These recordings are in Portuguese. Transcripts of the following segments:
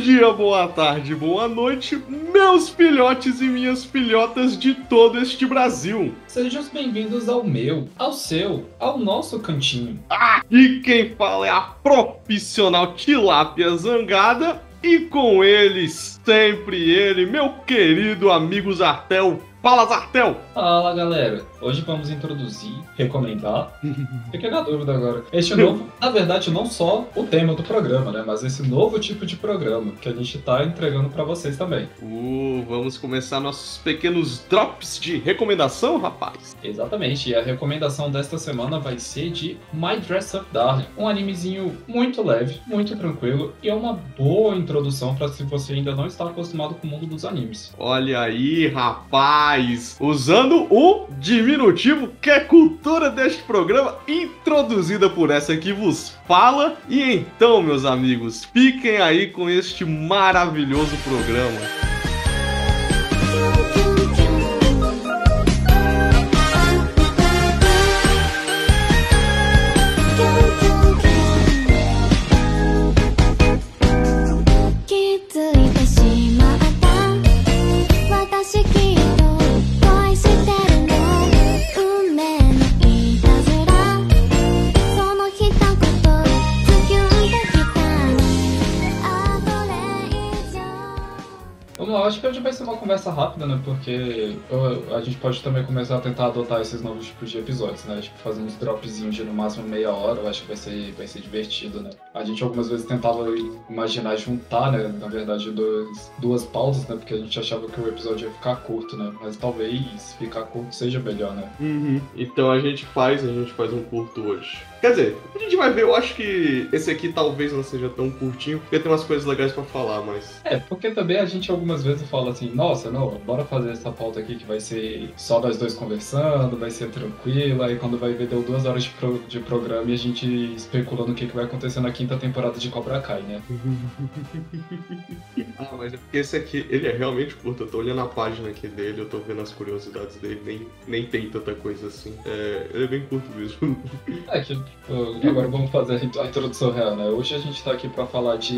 dia, boa tarde, boa noite, meus filhotes e minhas filhotas de todo este Brasil. Sejam bem-vindos ao meu, ao seu, ao nosso cantinho. Ah, e quem fala é a profissional tilápia zangada e com eles, sempre ele, meu querido amigo Zartel. Fala, Zartel! Fala, galera. Hoje vamos introduzir, recomendar. Fiquei na dúvida agora. Este novo, na verdade, não só o tema do programa, né? Mas esse novo tipo de programa que a gente tá entregando para vocês também. Uh, vamos começar nossos pequenos drops de recomendação, rapaz. Exatamente. E a recomendação desta semana vai ser de My Dress Up Darling. Um animezinho muito leve, muito tranquilo e é uma boa introdução para se você ainda não está acostumado com o mundo dos animes. Olha aí, rapaz! Usando o diminutivo que é cultura deste programa, introduzida por essa que vos fala. E então, meus amigos, fiquem aí com este maravilhoso programa. Né? Porque a gente pode também começar a tentar adotar esses novos tipos de episódios, né? Tipo, fazer uns dropzinhos de no máximo meia hora, eu acho que vai ser, vai ser divertido, né? A gente algumas vezes tentava imaginar juntar, né? Na verdade, dois, duas pausas, né? Porque a gente achava que o episódio ia ficar curto, né? Mas talvez ficar curto seja melhor, né? Uhum. Então a gente faz, a gente faz um curto hoje. Quer dizer, a gente vai ver, eu acho que esse aqui talvez não seja tão curtinho, porque tem umas coisas legais para falar, mas. É, porque também a gente algumas vezes fala assim, nossa, não, bora fazer essa pauta aqui que vai ser só nós dois conversando, vai ser tranquila, aí quando vai ver deu duas horas de, pro, de programa e a gente especulando o que, que vai acontecer na quinta temporada de Cobra Kai, né? ah, mas é porque esse aqui, ele é realmente curto, eu tô olhando a página aqui dele, eu tô vendo as curiosidades dele, nem, nem tem tanta coisa assim. É, ele é bem curto mesmo. É que Agora vamos fazer a introdução real, né? Hoje a gente tá aqui pra falar de.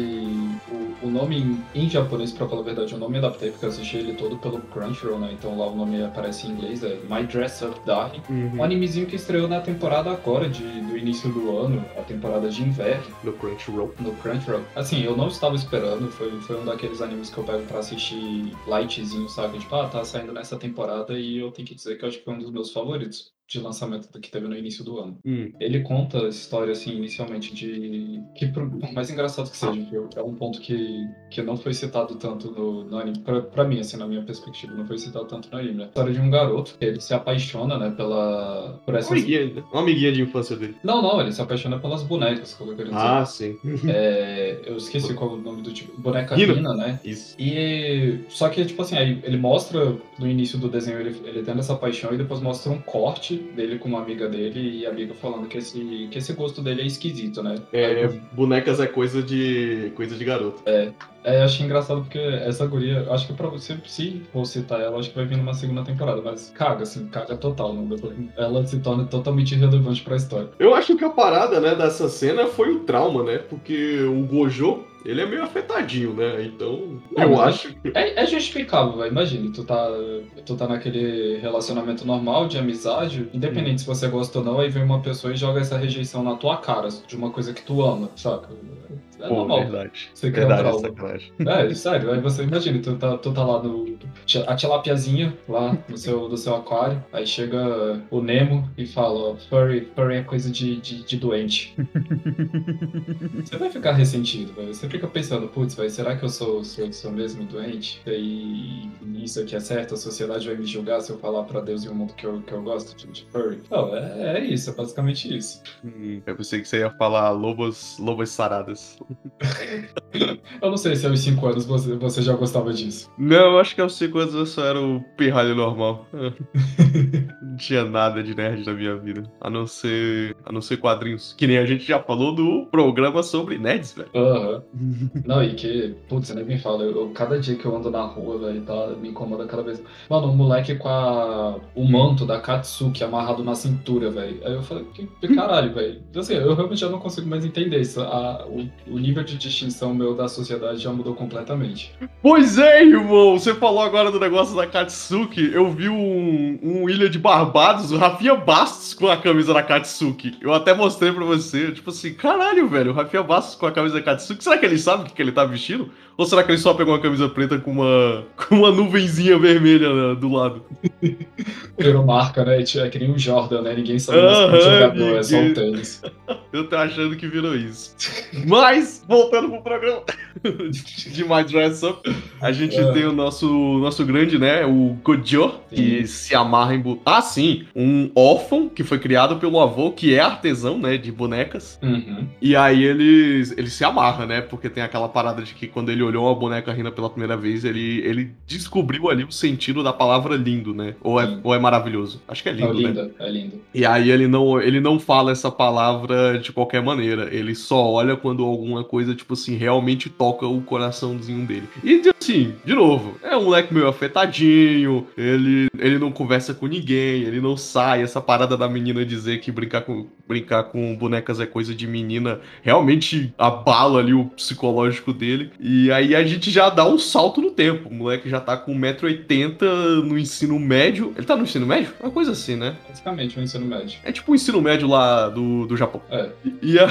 O, o nome em, japonês, pra falar a verdade, o nome eu adaptei porque eu assisti ele todo pelo Crunchyroll, né? Então lá o nome aparece em inglês, é My Dress Up Darling. Uhum. Um animezinho que estreou na temporada agora, de, do início do ano, a temporada de inverno. No Crunchyroll. No Crunchyroll. Assim, eu não estava esperando, foi, foi um daqueles animes que eu pego pra assistir lightzinho, sabe? Tipo, ah, tá saindo nessa temporada e eu tenho que dizer que eu acho que foi um dos meus favoritos de lançamento que teve no início do ano. Hum. Ele conta a história, assim, inicialmente de... Que, por mais engraçado que seja, é um ponto que, que não foi citado tanto no, no anime. Pra, pra, mim, assim, na minha perspectiva, não foi citado tanto no anime. Né? A história de um garoto, ele se apaixona, né, pela... Por essas... Uma amiguinha, uma amiguinha de infância dele. Não, não, ele se apaixona pelas bonecas, como eu quero dizer. Ah, sim. É, eu esqueci qual é o nome do tipo. Boneca Rina, Rina né? Isso. E... Só que, tipo assim, aí ele mostra no início do desenho ele, ele tendo essa paixão e depois mostra um corte dele com uma amiga dele e a amiga falando que esse, que esse gosto dele é esquisito, né? É, Aí, bonecas é coisa de coisa de garoto. É. É, eu achei engraçado porque essa guria, acho que pra você, se for citar ela, acho que vai vir numa segunda temporada, mas caga, assim, caga total. Né? Ela se torna totalmente irrelevante pra história. Eu acho que a parada, né, dessa cena foi o trauma, né? Porque o Gojo ele é meio afetadinho, né? Então, não, eu acho que. É, é justificável, velho. Imagina, tu tá, tu tá naquele relacionamento normal de amizade, independente hum. se você gosta ou não, aí vem uma pessoa e joga essa rejeição na tua cara de uma coisa que tu ama, saca? É Pô, normal. Verdade. Você verdade, um sacanagem. É, sério. Aí você imagina, tu tá, tu tá lá no. A tilapiazinha lá no seu, no seu aquário. Aí chega o Nemo e fala: furry, furry é coisa de, de, de doente. você vai ficar ressentido, velho. Você fica pensando, putz, velho, será que eu sou, sou, sou mesmo doente? E isso aqui é certo? A sociedade vai me julgar se eu falar pra Deus e o mundo que eu, que eu gosto de, de furry? Não, é, é isso, é basicamente isso. Hum, eu pensei que você ia falar lobos, lobos saradas. Eu não sei se aos 5 anos você, você já gostava disso. Não, acho que aos 5 anos eu só era o pirralho normal. não tinha nada de nerd na minha vida. A não ser. A não ser quadrinhos. Que nem a gente já falou do programa sobre nerds, velho. Aham. Uhum. Não, e que, putz, nem me fala, eu, cada dia que eu ando na rua, velho, tá, me incomoda cada vez. Mano, um moleque com a, o manto da Katsuki amarrado na cintura, velho. Aí eu falei, que, que caralho, velho. Assim, eu realmente já não consigo mais entender isso. A, o, o nível de distinção meu da sociedade já mudou completamente. Pois é, irmão! Você falou agora do negócio da Katsuki. Eu vi um, um Ilha de Barbados, o Rafinha Bastos com a camisa da Katsuki. Eu até mostrei pra você. Tipo assim, caralho, velho, o Rafinha Bastos com a camisa da Katsuki. Será que ele sabe o que, que ele tá vestindo? Ou será que ele só pegou uma camisa preta com uma, com uma nuvenzinha vermelha né, do lado? Virou marca, né? É que nem o Jordan, né? Ninguém sabe uh -huh, jogador, ninguém... é só o tênis. Eu tô achando que virou isso. Mas, voltando pro programa de My Dress Up, a gente é. tem o nosso, nosso grande, né? O Gojo, que se amarra em. Ah, sim! Um órfão que foi criado pelo avô, que é artesão, né? De bonecas. Uhum. E aí ele, ele se amarra, né? Porque tem aquela parada de que quando ele olhou uma boneca rindo pela primeira vez, ele, ele descobriu ali o sentido da palavra lindo, né? Ou é, ou é maravilhoso? Acho que é lindo, é lindo, né? É lindo. E aí ele não, ele não fala essa palavra de qualquer maneira. Ele só olha quando alguma coisa, tipo assim, realmente toca o coraçãozinho dele. E assim, de novo, é um moleque meio afetadinho, ele, ele não conversa com ninguém, ele não sai. Essa parada da menina dizer que brincar com, brincar com bonecas é coisa de menina realmente abala ali o psicológico dele. E aí a gente já dá um salto no tempo. O moleque já tá com 1,80m no ensino médio. Ele tá no ensino médio? Uma coisa assim, né? Basicamente, no ensino médio. É tipo o ensino médio lá do, do Japão. É. E, a,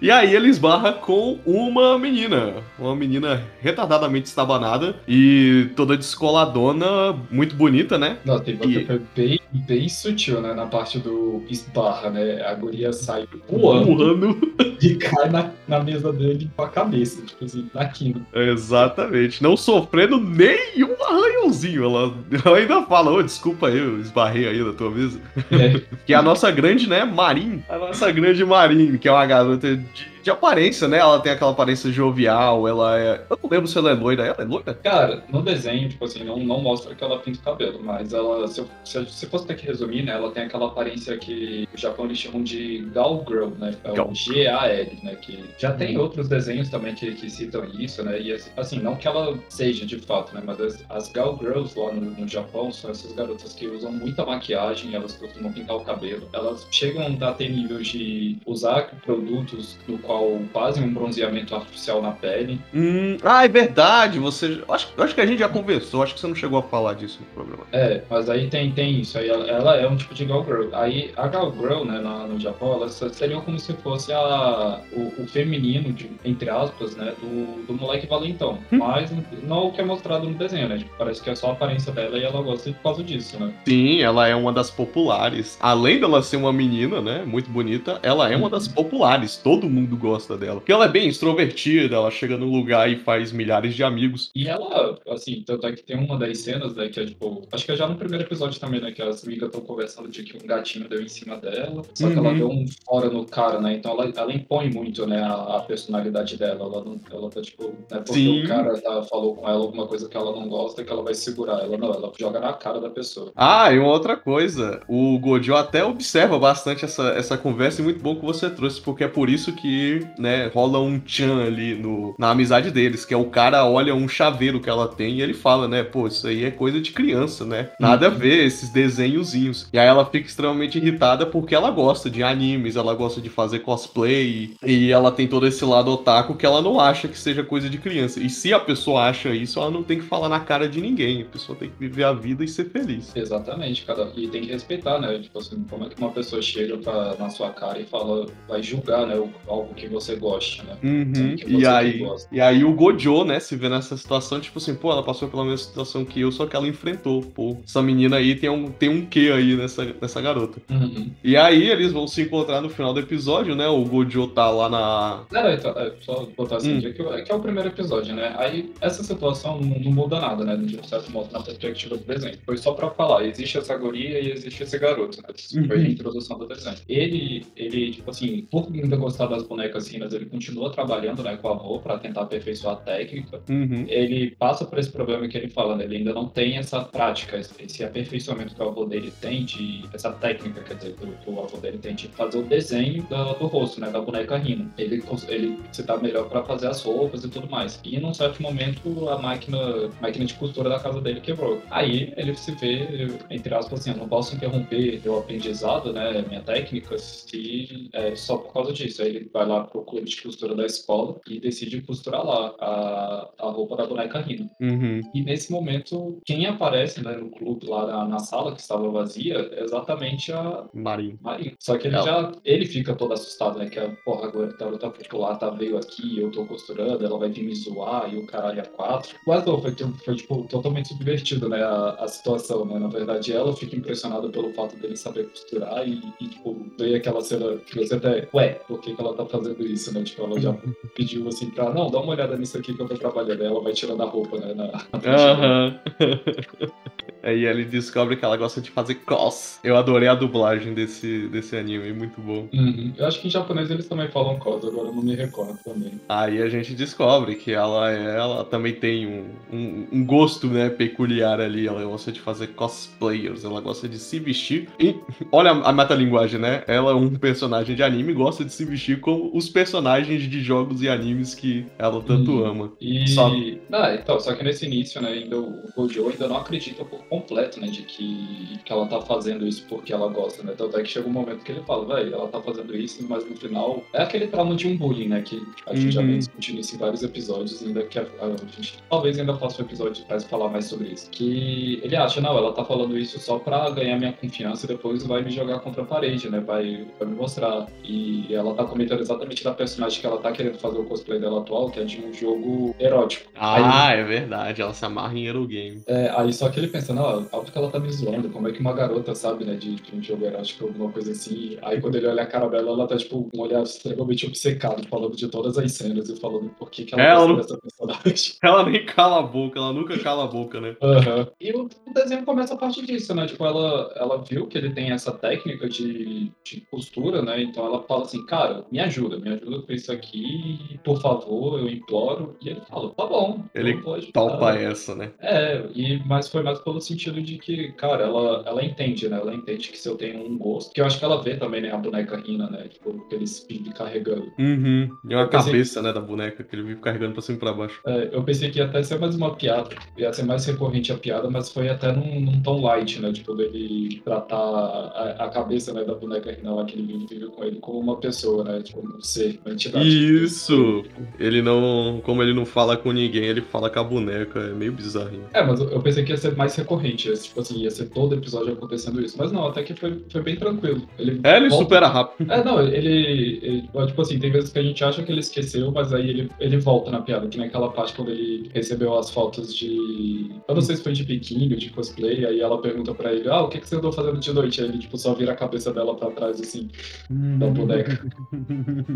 e aí ele esbarra com uma menina. Uma menina retardadamente estabanada e toda descoladona, muito bonita, né? Não, tem e... bem, bem sutil, né? Na parte do esbarra, né? A guria sai voando, e cai na, na mesa dele com a cabeça, tipo assim, na quina. Exatamente. Não sofrendo nenhum arranhãozinho. Ela, ela ainda fala, ô, oh, desculpa aí, eu esbarrei aí na tua mesa. É. que é a nossa grande, né, Marin. A nossa grande Marin, que é uma garota de de aparência, né? Ela tem aquela aparência jovial, ela é. Eu não lembro se ela é loira. Ela é loira? Cara, no desenho, tipo assim, não, não mostra que ela pinta o cabelo, mas ela, se, eu, se, se fosse ter que resumir, né? Ela tem aquela aparência que o Japão eles chamam de Gal Girl, né? É o G-A-L, né? Que já tem uhum. outros desenhos também que, que citam isso, né? E assim, não que ela seja de fato, né? Mas as, as Gal Girls lá no, no Japão são essas garotas que usam muita maquiagem, elas costumam pintar o cabelo. Elas chegam a ter nível de usar produtos no qual fazem um bronzeamento artificial na pele. Hum, ah, é verdade. Você, acho, acho que a gente já conversou. Acho que você não chegou a falar disso no programa. É, mas aí tem, tem isso. Aí ela, ela é um tipo de Gal Girl. Aí a Gal Girl, né, na, no Japão, elas seriam como se fosse a, o, o feminino, de, entre aspas, né, do, do moleque valentão. Hum. Mas não o que é mostrado no desenho, né? Tipo, parece que é só a aparência dela e ela gosta por causa disso, né? Sim, ela é uma das populares. Além dela ser uma menina, né, muito bonita, ela é uma das populares. Todo mundo gosta dela. Porque ela é bem extrovertida, ela chega no lugar e faz milhares de amigos. E ela, assim, tanto é que tem uma das cenas, né, que é tipo. Acho que é já no primeiro episódio também, né? Que as amigas estão conversando de que um gatinho deu em cima dela. Só uhum. que ela uhum. deu um fora no cara, né? Então ela, ela impõe muito, né, a, a personalidade dela. Ela, não, ela tá, tipo, né, porque Sim. o cara tá, falou com ela alguma coisa que ela não gosta, que ela vai segurar. Ela não, ela joga na cara da pessoa. Ah, e uma outra coisa, o Gojo até observa bastante essa, essa conversa e muito bom que você trouxe, porque é por isso que, né, né, rola um tchan ali no, na amizade deles, que é o cara olha um chaveiro que ela tem e ele fala, né, pô, isso aí é coisa de criança, né? Nada uhum. a ver, esses desenhozinhos. E aí ela fica extremamente irritada porque ela gosta de animes, ela gosta de fazer cosplay e ela tem todo esse lado otaku que ela não acha que seja coisa de criança. E se a pessoa acha isso, ela não tem que falar na cara de ninguém. A pessoa tem que viver a vida e ser feliz. Exatamente, cada e tem que respeitar, né? Tipo assim, como é que uma pessoa chega pra, na sua cara e fala, vai julgar, né, algo que você goste, né? Uhum. E, aí, e aí o Gojo, né, se vê nessa situação, tipo assim, pô, ela passou pela mesma situação que eu, só que ela enfrentou. Pô, essa menina aí tem um, tem um quê aí nessa, nessa garota. Uhum. E aí eles vão se encontrar no final do episódio, né? O Gojo tá lá na. Não, então, é, só botar assim, hum. que, é que é o primeiro episódio, né? Aí essa situação não, não muda nada, né? De um certo modo, na perspectiva do desenho. Foi só pra falar, existe essa guria e existe esse garoto, né? Uhum. Foi a introdução do desenho. Ele, ele, tipo assim, por ainda gostar das bonecas finas ele continua trabalhando né, com avô para tentar aperfeiçoar a técnica. Uhum. Ele passa por esse problema que ele fala, né? ele ainda não tem essa prática, esse aperfeiçoamento que o avô dele tem, de, essa técnica, quer dizer, que o avô dele tem de fazer o desenho do, do rosto, né, da boneca rindo. Ele, ele se dá melhor para fazer as roupas e tudo mais. E num certo momento a máquina, a máquina de costura da casa dele quebrou. Aí ele se vê, entre aspas, assim, eu não posso interromper o aprendizado, né, minha técnica, se, é, só por causa disso. Aí ele vai lá pra, pro clube de costura da escola e decide costurar lá a, a roupa da boneca Rina. Uhum. E nesse momento, quem aparece né, no clube lá na, na sala que estava vazia é exatamente a Marinho. Marinho. Só que ele Ela. já. Ele fica todo assustado, né? Que a porra agora tá, tá popular, tá veio aqui, eu tô costurando, ela vai vir me zoar e o caralho a quatro. Mas não, foi, foi tipo, totalmente subvertido, né? A, a situação, né? Na verdade, ela fica impressionada pelo fato dele saber costurar e, e tipo, veio aquela cena que você até, ué, por que, que ela tá fazendo isso, né? Tipo, ela já pediu assim pra, não, dá uma olhada nisso aqui que eu tô trabalhando. Ela vai tirando a roupa, né? Na, Aham. Aí ele descobre que ela gosta de fazer cos. Eu adorei a dublagem desse, desse anime, muito bom. Uhum. Eu acho que em japonês eles também falam cos, agora eu não me recordo também. Aí a gente descobre que ela, é- ela também tem um, um, um gosto, né, peculiar ali. Ela gosta de fazer cosplayers, ela gosta de se vestir. E olha a metalinguagem, né? Ela é um personagem de anime e gosta de se vestir como os personagens de jogos e animes que ela tanto Hum. ama. E. Só- Ah, então, só que nesse início, né, ainda o Gojo ainda não acredita por completo, né, de que, que ela tá fazendo isso porque ela gosta, né? Tanto é que chega um momento que ele fala, velho, ela tá fazendo isso, mas no final é aquele trauma de um bullying, né? Que a gente já Uhum. vem discutindo isso em vários episódios, ainda que a, a gente talvez ainda faça um episódio pra falar mais sobre isso. Que ele acha, não, ela tá falando isso só pra ganhar minha confiança e depois vai me jogar contra a parede, né? Vai, vai me mostrar. E ela tá comentando exatamente da personagem que ela tá querendo fazer o cosplay dela atual, que é de um jogo erótico. Ah, é verdade, ela se amarra em Eurogame. É, aí só que ele pensa, não, óbvio que ela tá me zoando, como é que uma garota sabe, né, de, de um jogo erótico, alguma coisa assim. Aí quando ele olha a cara dela, ela tá, tipo, com um olhar extremamente obcecado, falando de todas as cenas e falando por que, que ela É, ela gosta dessa personagem. Ela nem cala a boca, ela nunca cala a boca, né? Aham. E o o desenho começa a partir disso, né? Tipo, ela, ela viu que ele tem essa técnica de, de costura, né? Então ela fala assim, cara, me ajuda, me ajuda com isso aqui, por favor, eu imploro. E ele fala, tá bom. Ele ajudar." Topa essa, né? É, e, mas foi mais pelo sentido de que, cara, ela, ela entende, né? Ela entende que se eu tenho um gosto, que eu acho que ela vê também, né, a boneca Rina, né? Tipo, aqueles vivem carregando. Uhum. E uma Eu cabeça, né, da boneca que ele vive carregando pra cima e pra baixo. É, eu pensei que ia até ser mais uma piada, ia ser mais recorrente a piada, mas foi até num, num tom light, né? Tipo, dele tratar a, a cabeça né, da boneca Rina lá que ele vive, com ele como uma pessoa, né? Tipo, ser, entidade. Isso! Ele não. Como ele não fala com ninguém, ele fala com a boneca. É meio bizarrinho. É, mas eu pensei que ia ser mais recorrente, ia, tipo assim, ia ser todo episódio acontecendo isso. Mas não, até que foi, foi bem tranquilo. Ele É, ele volta- supera rápido. É, não, ele, ele- Tipo assim, tem vezes que a gente acha que ele esqueceu, mas aí ele, ele volta na piada, que naquela parte quando ele recebeu as fotos de. Eu não sei se foi de biquíni, de cosplay, aí ela pergunta pra ele, ah, o que, que você andou fazendo de noite? Aí ele, tipo, só vira a cabeça dela pra trás, assim, da boneca.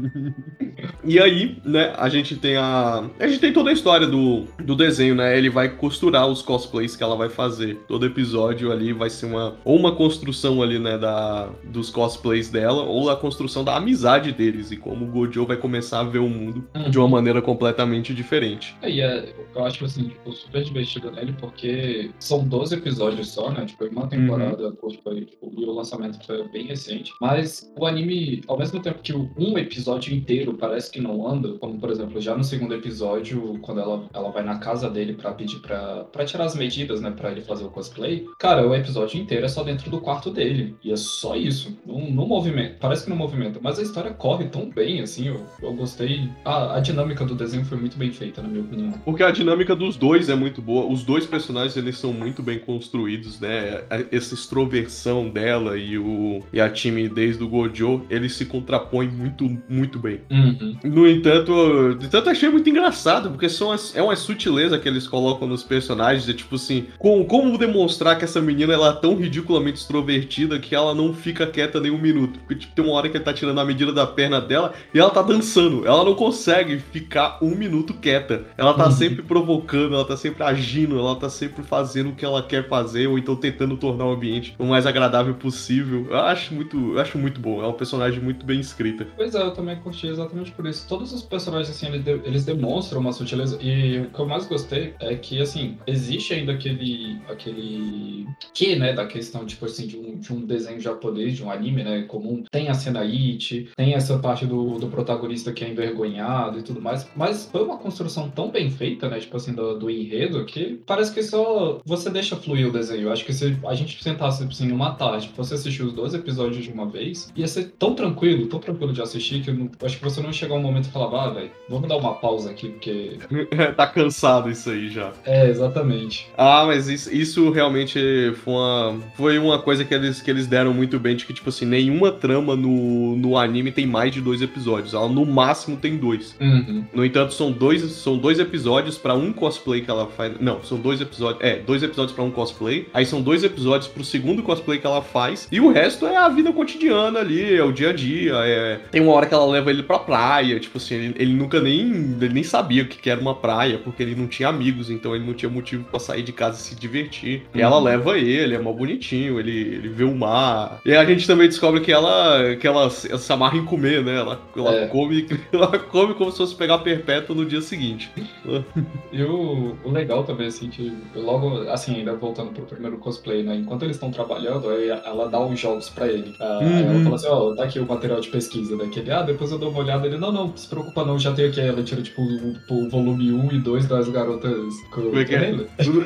E aí, né, a gente tem a. A gente tem toda a história do, do desenho, né? Ele vai costurar os cosplays que ela vai fazer. Todo episódio ali vai ser uma. Ou uma construção ali, né, da, dos cosplays dela, ou a construção da amizade deles. E como o Gojo vai começar a ver o mundo de uma maneira completamente diferente. Aí é, eu acho assim, tipo, super divertido nele, porque são 12 episódios só, né? Tipo, uma temporada curta, foi, tipo, e o lançamento foi bem recente. Mas o anime, ao mesmo tempo que um episódio inteiro parece que não anda, como por exemplo, já no segundo episódio, quando ela, ela vai na casa dele pra pedir pra, pra tirar as medidas, né? Pra ele fazer o cosplay, cara, o episódio inteiro é só dentro do quarto dele. E é só isso. Não, não movimento. Parece que não movimenta, mas a história corre tão bem, assim, eu, eu gostei. A, a dinâmica do desenho foi muito bem feita, na minha opinião. Porque a dinâmica dos dois é muito boa. Os dois personagens eles são muito bem construídos, né? Essa extroversão dela e, o, e a timidez do Gojo, eles se contrapõem muito, muito bem. Uhum. No entanto, no entanto, achei muito engraçado, porque são as- é uma sutileza que eles colocam nos personagens. É tipo assim, com- como demonstrar que essa menina ela é tão ridiculamente extrovertida que ela não fica quieta nem um minuto. Porque tipo, tem uma hora que ele tá tirando a medida da perna dela e ela tá dançando. Ela não consegue ficar um minuto quieta. Ela tá Uhum. sempre provocando, ela tá sempre agindo, ela tá sempre fazendo o que ela quer fazer, ou então tentando tornar o ambiente o mais agradável possível. Eu acho muito, eu acho muito bom. É um personagem muito bem escrita. Pois é, eu também curti exatamente por isso. Todos os personagens, assim, eles, de- eles demonstram uma sutileza. E o que eu mais gostei é que, assim, existe ainda aquele, aquele que, né, da questão, tipo assim, de um, de um desenho japonês, de um anime, né, comum. Tem a cena It, tem essa parte do, do protagonista que é envergonhado e tudo mais, mas foi uma construção tão bem feita, né, tipo assim, do, do enredo, que parece que só você deixa fluir o desenho. Eu acho que se a gente sentasse, tipo assim, numa tarde, você assistir os dois episódios de uma vez, ia ser tão tranquilo, tão tranquilo de assistir, que eu não, acho que você não ia chegar um momento e falava, ah, velho, vamos dar uma pausa aqui, porque... tá cansado isso aí já. É, exatamente. Ah, mas isso, isso realmente foi uma, foi uma coisa que eles, que eles deram muito bem, de que, tipo assim, nenhuma trama no, no anime tem mais de dois episódios. Ela no máximo tem dois. Uhum. No entanto, são dois, são dois episódios para um cosplay que ela faz. Não, são dois episódios. É, dois episódios para um cosplay. Aí são dois episódios pro segundo cosplay que ela faz. E o resto é a vida cotidiana ali, é o dia a dia. É... Tem uma hora que ela leva ele pra praia. Tipo assim, ele, ele nunca nem. Ele nem sabia o que, era uma praia, porque ele não tinha amigos, então ele não tinha motivo para sair de casa e se divertir. E ela uhum. leva ele, é mó bonitinho, ele, ele vê o mar. E a gente também descobre que ela, que ela, se amarra em comer, né? Ela, ela, é. come, ela come como se fosse pegar perpétuo no dia seguinte. e o, o legal também, assim, que logo, assim, ainda voltando pro primeiro cosplay, né? Enquanto eles estão trabalhando, aí ela dá os jogos pra ele. Ah, uhum. Ela fala assim, ó, oh, tá aqui o material de pesquisa daquele. Ah, depois eu dou uma olhada. Ele, não, não, se preocupa não, já tem aqui. Ela tira, tipo, o, o volume 1 e 2 das garotas... Como é que é?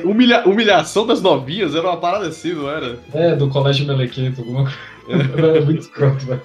Humilha, humilhação das novinhas era uma parada assim, não era? É, do colégio Melequento, alguma coisa. É muito escroto, velho.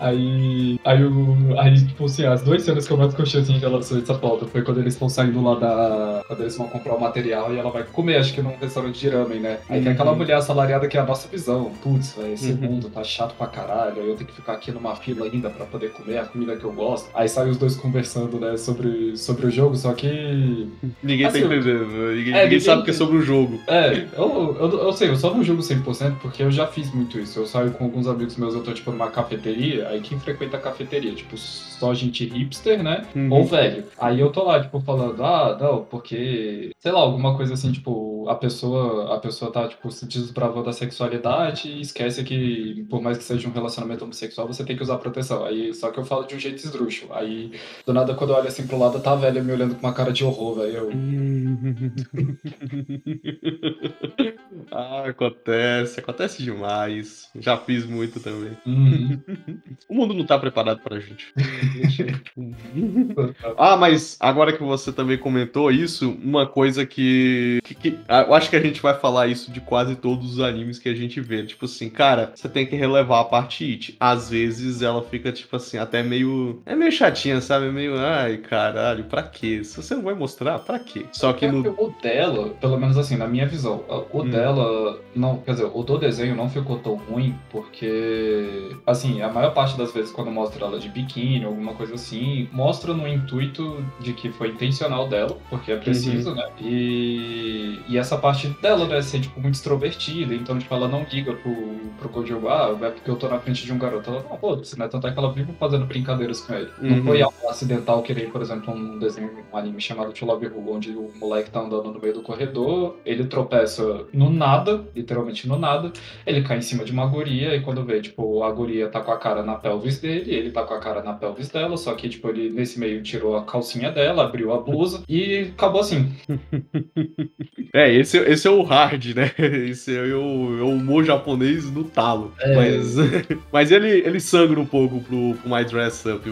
Aí, aí, o, aí, tipo assim, as duas cenas que eu mais curti assim, em relação a essa pauta foi quando eles estão saindo lá da. Quando eles vão comprar o material e ela vai comer, acho que num restaurante de ramen, né? Aí uhum. tem aquela uhum. mulher assalariada que é a nossa visão. Putz, velho, esse uhum. mundo tá chato pra caralho. Aí eu tenho que ficar aqui numa fila ainda pra poder comer a comida que eu gosto. Aí sai os dois conversando, né, sobre, sobre o jogo, só que. Ninguém tá assim, tá entendendo. Ninguém, é, ninguém, sabe que é sobre o jogo. É, eu, eu, eu sei, eu só não jogo 100% porque eu já fiz muito isso. Eu saio com alguns amigos meus, eu tô tipo numa cafeteria, aí quem frequenta a cafeteria, tipo, só gente hipster, né? Uhum. Ou velho. Aí eu tô lá, tipo, falando, ah, não, porque, sei lá, alguma coisa assim, tipo, a pessoa, a pessoa tá, tipo, se desbravando da sexualidade e esquece que, por mais que seja um relacionamento homossexual, você tem que usar proteção. Aí, só que eu falo de um jeito esdrúxulo. Aí, do nada, quando eu olho assim pro lado, tá a velha me olhando com uma cara de horror, velho. Eu... ah, acontece, acontece demais. Já fiz muito também. Uhum. o mundo não tá preparado pra gente. ah, mas agora que você também comentou isso, uma coisa que, que, que, Eu acho que a gente vai falar isso de quase todos os animes que a gente vê. Tipo assim, cara, você tem que relevar a parte it. Às vezes ela fica, tipo assim, até meio. É meio chatinha, sabe? Meio. Ai, caralho, pra quê? Se você não vai mostrar, pra quê? Só que é no. O dela, pelo menos assim, na minha visão, o hum. dela. Não, quer dizer, o do desenho não ficou tão ruim, porque. Assim, a maior parte das vezes quando mostra ela de biquíni, alguma coisa assim, mostra no intuito de que foi intencional dela, porque é preciso, uhum. né? E, e essa parte dela, né, ser, tipo, muito extrovertida, então, tipo, ela não liga pro, pro Kojo, ah, é porque eu tô na frente de um garoto. Ela, não, foda-se, né? Tanto é que ela vive fazendo brincadeiras com ele. Uhum. Não foi algo acidental querer, por exemplo, um desenho, um anime chamado To Love Who, onde o moleque tá andando no meio do corredor, ele tropeça no nada, literalmente no nada, ele cai em cima de uma guria, e quando vê, tipo, a guria tá com a cara na pelvis dele, ele tá com a cara na pelvis dela, só que, tipo, ele nesse meio tirou a calcinha dela, abriu a blusa e acabou assim. É, esse, esse é o hard, né? Esse é o, é o humor japonês no talo. É. Mas, mas ele, ele sangra um pouco pro, pro My Dress Up.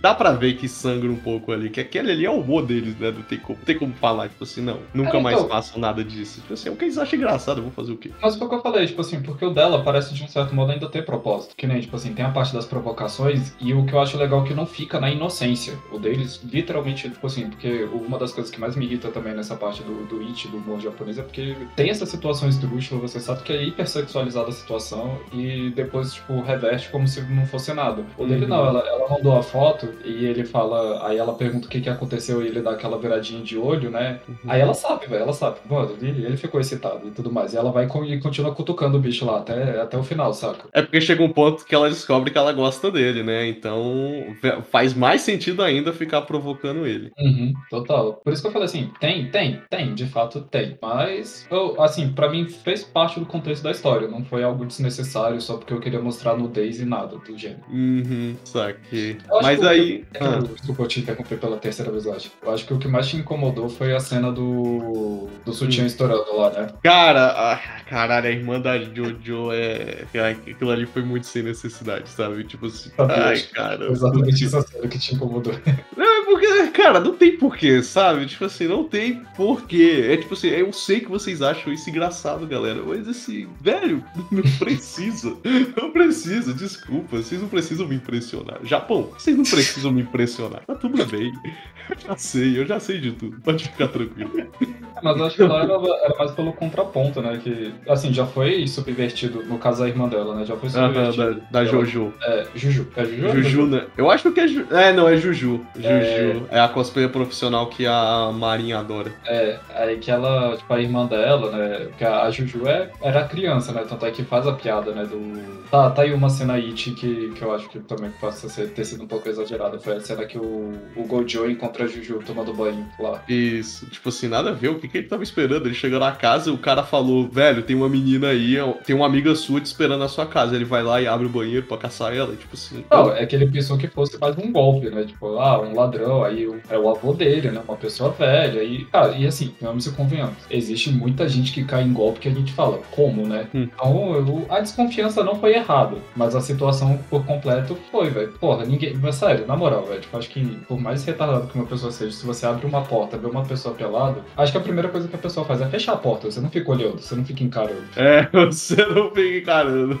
Dá pra ver que sangra um pouco ali, que aquele ali é o humor deles, né? Não tem como, tem como falar, tipo assim, não, nunca é, mais então... façam nada disso. Tipo assim, o que eles acham engraçado, eu vou fazer o quê? Mas foi o que eu falei, tipo assim, porque o dela parece de um certo modo ainda ter propósito. Que nem, tipo assim, tem a parte das provocações e o que eu acho legal é que não fica na inocência. O deles, literalmente, tipo assim, porque uma das coisas que mais me irrita também nessa parte do, do it, do humor japonês, é porque tem essa situação esdrúxula, você sabe que é hipersexualizada a situação e depois, tipo, reverte como se não fosse nada. O dele uhum. não, ela, ela mandou a foto e ele fala, aí ela pergunta o que, que aconteceu e ele dá aquela viradinha de olho, né? Uhum. Aí ela sabe, velho, ela sabe. Mano, ele, ele ficou excitado e tudo mais. E ela vai e continua cutucando o bicho lá até, até o final, saca? É porque chega um ponto que ela descobre que ela gosta dele, né? Então faz mais sentido ainda ficar provocando ele. Uhum, total. Por isso que eu falei assim, tem, tem, tem, de fato tem. Mas, eu, assim, para mim fez parte do contexto da história. Não foi algo desnecessário só porque eu queria mostrar nudez e nada do gênero. Uhum, saquei. ok. Mas aí. Que... Ah. Desculpa, eu te pela terceira vez, acho. Eu acho que o que mais te incomodou foi a cena do. do sutiã hum. estourando lá, né? Cara, ah, caralho, a irmã da Jojo é. Aquilo ali foi muito sem necessidade, sabe? Tipo assim. ai, cara. Exatamente essa cena que te incomodou. É cara, não tem porquê, sabe? Tipo assim, não tem porquê. É tipo assim, eu sei que vocês acham isso engraçado, galera. Mas assim, velho, não precisa. Não precisa, desculpa. Vocês não precisam me impressionar. Japão, vocês não precisam me impressionar. Tá tudo bem. Eu já sei, eu já sei de tudo. Pode ficar tranquilo. Mas eu acho que lá era, era, mais pelo contraponto, né? Que, assim, já foi subvertido, no caso da irmã dela, né? Já foi subvertido. Ah, da, da Jojo. É, Juju. É Juju? Juju, né? Eu acho que é Juju. É, não, é Juju. Juju. É... é a cosplayer profissional que a Marinha adora. É, aí que ela, tipo, a irmã dela, né? Porque a Juju é, era criança, né? Tanto é que faz a piada, né? Do. Tá, tá aí uma cena It que, que eu acho que também possa ser, ter sido um pouco exagerada. Foi a cena que o, o Gojo encontra a Juju tomando banho lá. Isso, tipo assim, nada a ver. O que, que ele tava esperando? Ele chegou na casa e o cara falou: velho, tem uma menina aí, tem uma amiga sua te esperando na sua casa. Ele vai lá e abre o banheiro pra caçar ela, tipo assim. Não, é que ele pensou que fosse mais um golpe, né? Tipo, ah, um ladrão, aí é o avô dele, né? Uma pessoa velha. E, cara, e assim, vamos se convenhamos. Existe muita gente que cai em golpe que a gente fala, como, né? Hum. Então, eu, a desconfiança não foi errada, mas a situação por completo foi, velho. Porra, ninguém. Mas sério, na moral, velho, tipo, acho que por mais retardado que uma pessoa seja, se você abre uma porta, vê uma pessoa pelada, acho que a primeira coisa que a pessoa faz é fechar a porta. Você não fica olhando, você não fica encarando. É, você não fica encarando.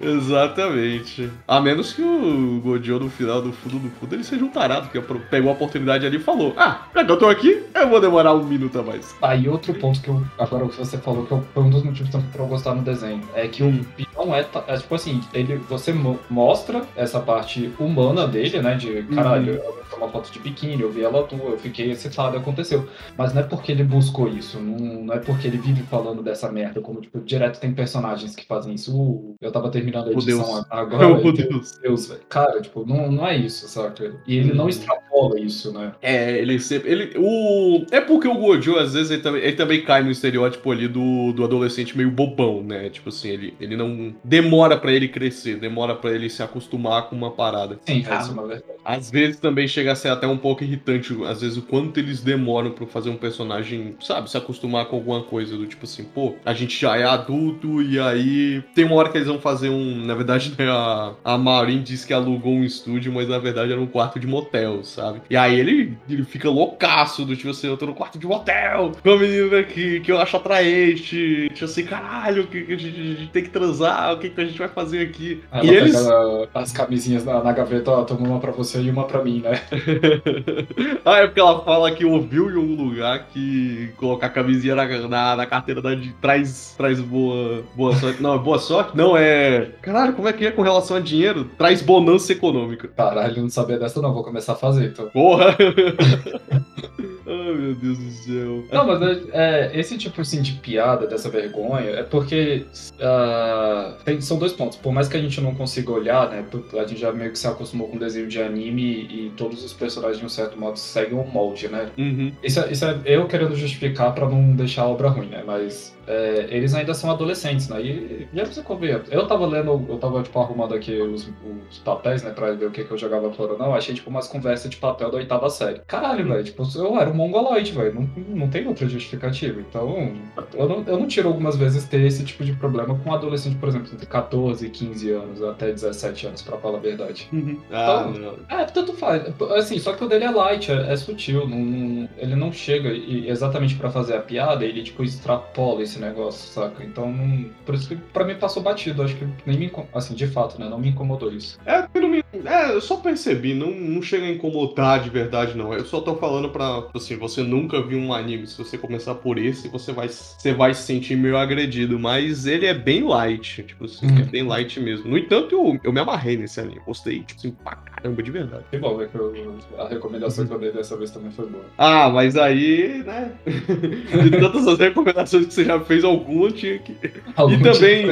Exatamente. A menos que o Gojo no final do fundo do fundo ele seja um tarado que pegou a oportunidade ali e falou: Ah, já que eu tô aqui, eu vou demorar um minuto a mais. Aí outro ponto que eu. Agora que você falou que foi um dos motivos também pra eu gostar no desenho. É que o não é, é. Tipo assim, ele, você mostra essa parte humana dele, né? De caralho, uhum. Uma foto de biquíni, eu vi ela tua, eu fiquei excitado, aconteceu. Mas não é porque ele buscou isso, não, não é porque ele vive falando dessa merda, como, tipo, direto tem personagens que fazem isso. Uh, eu tava terminando a edição Deus. agora. Meu Deus. Deus velho. Cara, tipo, não, não é isso, saca? E ele hum. não extrapola isso, né? É, ele sempre. Ele, o... É porque o Gojo, às vezes, ele também, ele também cai no estereótipo ali do, do adolescente meio bobão, né? Tipo assim, ele, ele não. Demora para ele crescer, demora para ele se acostumar com uma parada. Sim, ah, é uma verdade. Às vezes também chega a ser até um pouco irritante, às vezes, o quanto eles demoram para fazer um personagem, sabe, se acostumar com alguma coisa do tipo assim, pô, a gente já é adulto e aí tem uma hora que eles vão fazer um. Na verdade, né, a, a Maureen disse que alugou um estúdio, mas na verdade era um quarto de motel, sabe? E aí ele, ele fica loucaço do tipo assim, eu tô no quarto de motel com a menina que, que eu acho atraente, tipo assim, caralho, que, que a, gente, a, gente, tem que transar, o que, que a gente vai fazer aqui? Ela e eles. As camisinhas na, na gaveta, ó, toma uma pra você e uma pra mim, né? ah, é porque ela fala que ouviu em um lugar que colocar a camisinha na, na, na carteira da, de, traz, traz boa, boa sorte. Não, boa sorte? Não, é. Caralho, como é que é com relação a dinheiro? Traz bonança econômica. Caralho, não sabia dessa, não. Vou começar a fazer, então. Porra! Ai, meu Deus do céu. Não, mas é, é, esse tipo assim, de piada, dessa vergonha, é porque uh, tem, são dois pontos. Por mais que a gente não consiga olhar, né? A gente já meio que se acostumou com desenho de anime e, e todos os personagens, de um certo modo, seguem um molde, né? Uhum. Isso, é, isso é eu querendo justificar para não deixar a obra ruim, né? Mas é, eles ainda são adolescentes, né? E já precisa conver. Eu tava lendo, eu tava, tipo, arrumando aqui os, os papéis, né, pra ver o que, que eu jogava fora ou não. Achei, tipo, umas conversas de papel da oitava série. Caralho, velho, tipo, eu era um mongoloide, velho. Não, não tem outra justificativa. Então, eu não, eu não tiro algumas vezes ter esse tipo de problema com um adolescente, por exemplo, entre 14 e 15 anos, até 17 anos, pra falar a verdade. Uhum. Ah, então, não. É, tanto faz. Assim, só que o dele é light, é, é sutil. Não, não, ele não chega e, exatamente pra fazer a piada, ele, tipo, extrapola esse negócio, saca? Então, não... por isso que pra mim passou batido. Acho que nem me. Assim, de fato, né? Não me incomodou isso. É, me... é eu só percebi. Não, não chega a incomodar de verdade, não. Eu só tô falando pra. Assim, você nunca viu um anime. Se você começar por esse, você vai, você vai se sentir meio agredido. Mas ele é bem light. Tipo assim, hum. é bem light mesmo. No entanto, eu, eu me amarrei nesse anime. Gostei, tipo assim, pra caramba, de verdade. Que bom, é que eu, a recomendação que eu dei dessa vez também foi boa. Ah, mas aí, né? de tantas as recomendações que você já fez alguma, tinha que. Algum e também,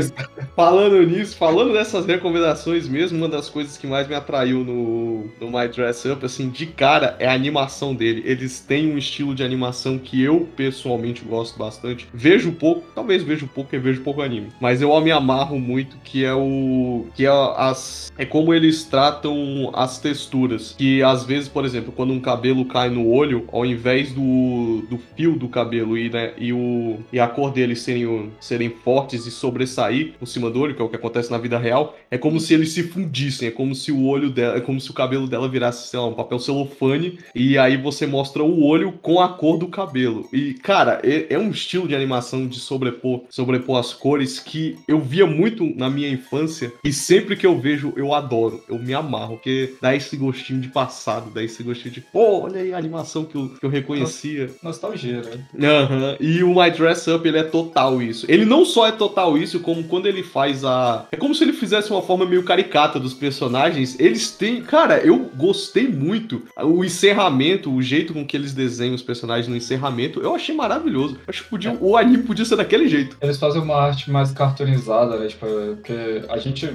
falando nisso, falando dessas recomendações mesmo, uma das coisas que mais me atraiu no, no My Dress Up, assim, de cara, é a animação dele. Eles têm um estilo de animação que eu, pessoalmente, gosto bastante. Vejo pouco, talvez vejo pouco, porque vejo pouco anime. Mas eu me amarro muito, que é o. que é as. É como eles tratam as texturas. Que às vezes, por exemplo, quando um cabelo cai no olho, ao invés do, do fio do cabelo e, né, e, o, e a cor dele serem, serem fortes e sobressair por cima do olho, que é o que acontece na vida real, é como se eles se fundissem, é como se o olho dela, é como se o cabelo dela virasse, sei lá, um papel celofane, e aí você mostra o olho com a cor do cabelo. E, cara, é, é um estilo de animação de sobrepor, sobrepor as cores que eu via muito na minha infância, e sempre que eu vejo, eu adoro, eu me amarro, porque dá esse gostinho de passado, dá esse gostinho de, pô, olha aí a animação que eu, que eu reconhecia. Nostalgia, né? Uhum. E o My Dress Up, ele é total isso. Ele não só é total isso, como quando ele faz a. É como se ele fizesse uma forma meio caricata dos personagens. Eles têm. Cara, eu gostei muito. O encerramento, o jeito com que eles desenham os personagens no encerramento, eu achei maravilhoso. Acho que podia, é. o anime podia ser daquele jeito. Eles fazem uma arte mais cartoonizada, né? Tipo, porque a gente,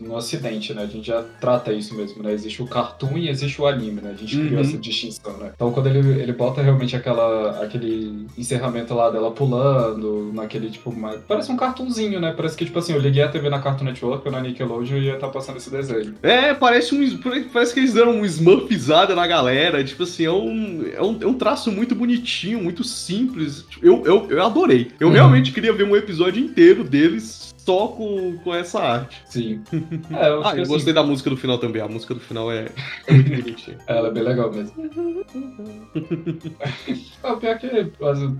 no ocidente, né? A gente já trata isso mesmo, né? Existe o cartoon e existe o anime, né? A gente uhum. criou essa distinção, né? Então quando ele, ele bota realmente aquela, aquele encerramento lá dela pulando, naquele, tipo, mais... parece um cartunzinho, né? Parece que, tipo assim, eu liguei a TV na Cartoon Network ou na Nickelodeon e ia estar tá passando esse desenho. É, parece um. Parece que eles deram um smurfizada na galera. Tipo assim, é um, é um, é um traço muito bonitinho, muito simples. Eu, eu, eu adorei. Eu uhum. realmente queria ver um episódio inteiro deles só com, com essa arte. Sim. É, eu ah, eu assim... gostei da música do final também. A música do final é, é muito bonitinha. Ela é bem legal mesmo. é, pior que,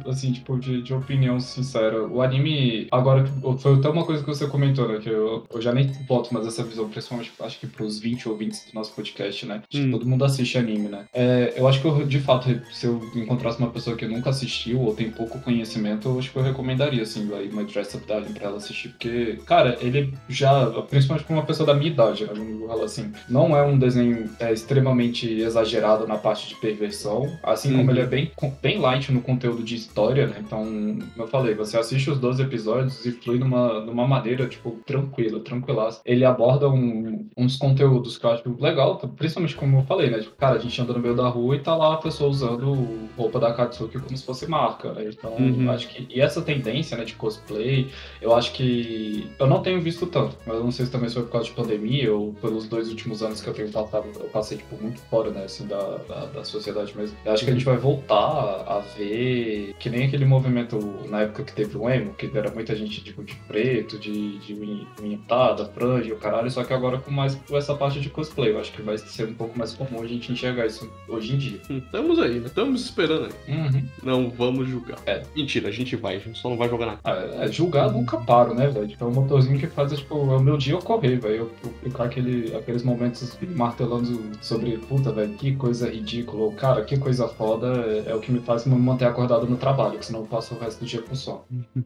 assim, tipo, de, de opinião sincera, o anime, agora, foi até uma coisa que você comentou, né, que eu, eu já nem boto mais essa visão, principalmente, acho que pros 20 ouvintes do nosso podcast, né, hum. todo mundo assiste anime, né. É, eu acho que eu, de fato, se eu encontrasse uma pessoa que nunca assistiu ou tem pouco conhecimento, eu acho que eu recomendaria, assim, aí, uma Dress Up Darling pra ela assistir, porque cara, ele já, principalmente pra uma pessoa da minha idade, né, vamos falar assim, não é um desenho é, extremamente exagerado na parte de perversão, assim uhum. como ele é bem, bem light no conteúdo de história, né? Então, como eu falei, você assiste os 12 episódios e flui numa, numa maneira, tipo, tranquila, tranquilaça. Ele aborda um, uns conteúdos que eu acho legal, principalmente como eu falei, né? Tipo, cara, a gente anda no meio da rua e tá lá a pessoa usando roupa da Katsuki como se fosse marca, né? Então, uhum. acho que. E essa tendência, né, de cosplay, eu acho que eu não tenho visto tanto, mas eu não sei se também foi por causa de pandemia ou pelos dois últimos anos que eu tenho passado, eu passei tipo muito fora, né, assim, da, da, da sociedade mesmo. Eu acho que a gente vai voltar a ver que nem aquele movimento na época que teve o emo, que era muita gente tipo de preto, de, de pintada, franja, o caralho, só que agora com mais com essa parte de cosplay. Eu acho que vai ser um pouco mais comum a gente enxergar isso hoje em dia. Estamos aí, né? Estamos esperando aí. Uhum. Não vamos julgar. É. Mentira, a gente vai, a gente só não vai jogar nada. Ah, é, julgar nunca paro, né, velho? Tipo, é um motorzinho que faz, tipo, é o meu dia ocorrer, velho. Eu, eu ficar aquele, aqueles momentos martelando sobre, puta, velho, que coisa ridícula. Ou, cara, que coisa foda é, é, o que me faz me manter acordado no trabalho, que senão eu passo o resto do dia com sono.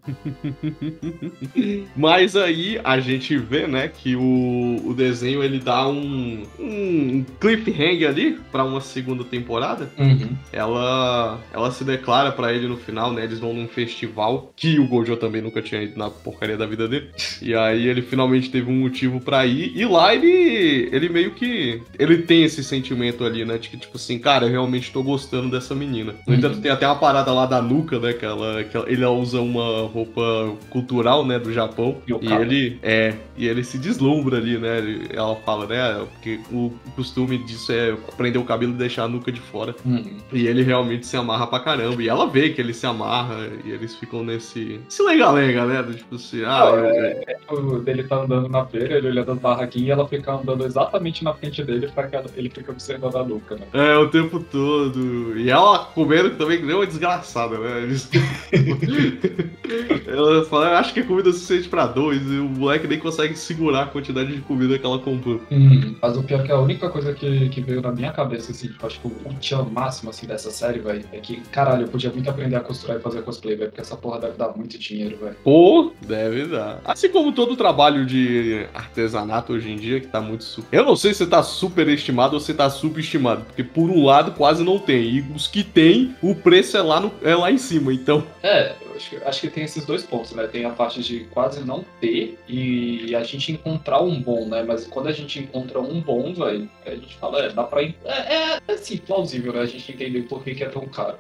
Mas aí a gente vê, né, que o, o desenho ele dá um, um cliffhanger ali para uma segunda temporada. Uhum. Ela, ela se declara para ele no final, né? Eles vão num festival que o Gojo também nunca tinha ido na porcaria da vida dele. E aí ele finalmente teve um motivo para ir. E lá ele, ele meio que. Ele tem esse sentimento ali, né? De que, tipo assim, cara, eu realmente tô gostando dessa menina. No uhum. entanto, tem até uma parada lá da nuca, né? Que ela, que ela, ele usa uma roupa cultural, né? Do Japão. E, e ele. É. E ele se deslumbra ali, né? Ela fala, né? Porque o costume disso é prender o cabelo e deixar a nuca de fora. Uhum. E ele realmente se amarra pra caramba. E ela vê que ele se amarra. E eles ficam nesse. Esse lenga-lenga, né? Tipo assim, ah, eu, é, é, dele tá andando na feira, ele olhando a barraquinha e ela fica andando exatamente na frente dele pra que ele fica observando a nuca, né? É, o tempo todo. E ela comendo também deu uma desgraçada, né? ela fala, eu acho que é comida suficiente pra dois, e o moleque nem consegue segurar a quantidade de comida que ela comprou. Hum, mas o pior é que a única coisa que, que veio na minha cabeça, assim, tipo, acho que o tchan máximo, assim, dessa série, velho, é que, caralho, eu podia muito aprender a costurar e fazer cosplay, velho, porque essa porra deve dar muito dinheiro, velho. Pô, deve dar. Assim como todo o trabalho de artesanato hoje em dia, que tá muito. Eu não sei se tá superestimado ou se tá subestimado, porque por um lado quase não tem. E os que tem, o preço é lá, no, é lá em cima, então. É, acho que, acho que tem esses dois pontos, né? Tem a parte de quase não ter e a gente encontrar um bom, né? Mas quando a gente encontra um bom, velho, a gente fala, é, dá pra. É, é assim, plausível, né? A gente entender por que, que é tão caro.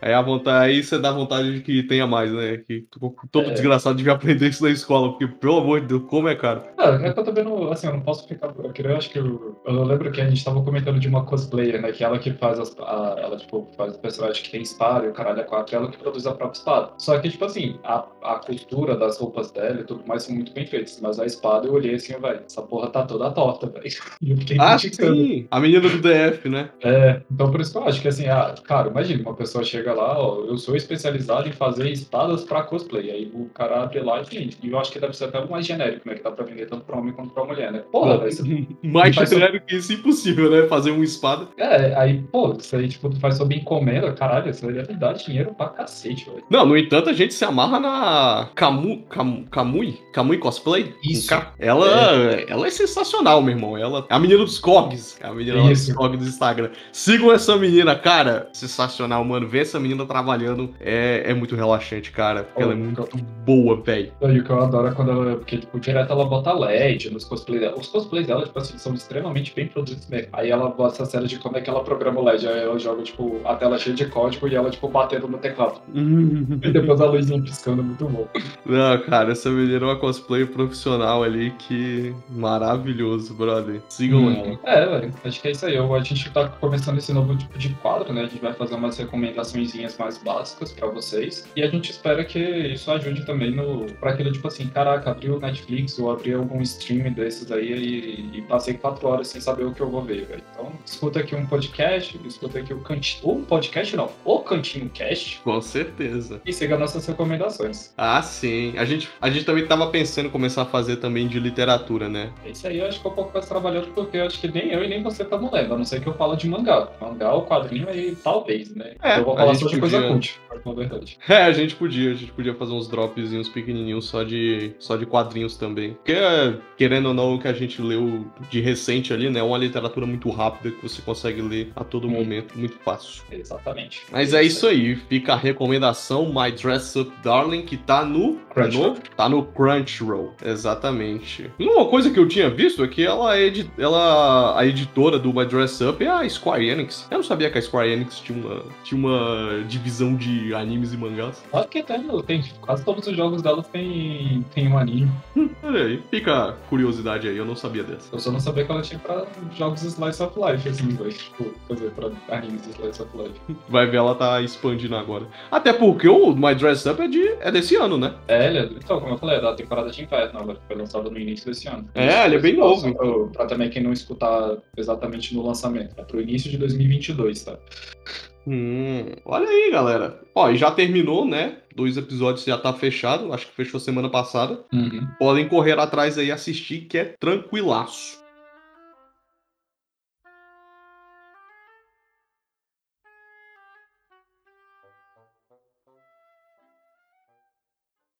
aí a vontade, aí você dá vontade de que tenha mais, né? Que todo é. desgraçado devia aprender isso na escola, porque, pelo amor de Deus, como é caro. É, é que eu também não, assim, eu não posso ficar. Eu, acho que eu, eu lembro que a gente tava comentando de uma cosplayer, né? Que ela que faz as, a, ela, tipo, faz o personagem que tem espada e o caralho é quatro, ela que produz a própria espada. Só que, tipo assim, a, a costura das roupas dela e tudo mais são muito bem feitas. Mas a espada eu olhei assim, velho, essa porra tá toda torta, velho. E eu fiquei ah, sim! A menina do DF, né? É, então por isso que eu acho que assim, ah, cara, imagina, uma pessoa chega lá, ó, eu sou especializado em fazer espadas pra cosplay. Aí o cara abre lá e, e eu acho que deve ser até o mais genérico, né? Que dá pra vender tanto pra homem quanto pra mulher, né? Porra, velho. Mais genérico que isso, impossível, né? Fazer uma espada. É, aí, pô, isso aí, tipo, tu faz sob encomenda, caralho, isso aí deve dar dinheiro pra cacete, velho. Não, no entanto, a gente se amarra na Camu, Cam, Camui, Camui Cosplay. Isso. Ela é. ela é sensacional, meu irmão. Ela é a menina dos Cogs. É a menina dos Cogs do Instagram. Sigam essa menina, cara. Sensacional, mano. Ver essa menina trabalhando é, é muito relaxante, cara. Oh, ela é muito eu... boa, velho. E o que eu adoro é quando ela. Porque, tipo, direto ela bota LED nos cosplays dela. Os cosplays dela, tipo assim, são extremamente bem produzidos mesmo. Aí ela bota essa série de como é que ela programa o LED. Aí ela joga, tipo, a tela cheia de código e ela, tipo, batendo no teclado. depois a luzinha piscando, muito bom. Não, cara, essa menina é uma cosplay profissional ali que maravilhoso, brother. Sigam hum. ela. É, velho, acho que é isso aí. A gente tá começando esse novo tipo de quadro, né? A gente vai fazer umas recomendações mais básicas pra vocês. E a gente espera que isso ajude também no pra aquilo, tipo assim, caraca, abriu o Netflix ou abriu algum stream desses aí e, e passei quatro horas sem saber o que eu vou ver, velho. Então, escuta aqui um podcast, escuta aqui o cantinho. Um podcast não, o Cantinho Cast. Com certeza. E siga nossas recomendações. Ah, sim. A gente, a gente também tava pensando em começar a fazer também de literatura, né? Isso aí eu acho que é um pouco mais trabalhando, porque eu acho que nem eu e nem você estamos lendo, a não ser que eu falo de mangá. Mangá, o quadrinho aí, talvez, né? É, eu vou falar só de coisa cult, na verdade. É, a gente podia, a gente podia fazer uns dropzinhos pequenininhos só de, só de quadrinhos também. Porque, querendo ou não, o que a gente leu de recente ali, né? É uma literatura muito rápida que você consegue ler a todo hum. momento, muito fácil. Exatamente. Mas é isso aí, fica a recomendação My Dress Up Darling, que tá no. Crunchyroll. Tá no Crunchyroll, exatamente. Uma coisa que eu tinha visto é que ela é edi ela, a editora do My Dress Up é a Square Enix. Eu não sabia que a Square Enix tinha uma, tinha uma divisão de animes e mangás. Acho que tem, tem. Quase todos os jogos dela tem, tem um anime. Hum, olha aí, fica a curiosidade aí, eu não sabia dessa. Eu só não sabia que ela tinha pra jogos Slice of Life, assim, vai, tipo, fazer pra animes Slice of Life. Vai ver, ela tá expandindo agora. Até porque o My Dress Up é, de, é desse ano, né? É, ele é, então, como eu falei, é da temporada de inverno, agora foi lançado no início desse ano. É, ele é bem novo. Pra, pra também quem não escutar exatamente no lançamento, é pro início de 2022, tá? Hum, olha aí, galera. Ó, e já terminou, né? Dois episódios já tá fechado. Acho que fechou semana passada. Uhum. Podem correr atrás aí e assistir, que é tranquilaço.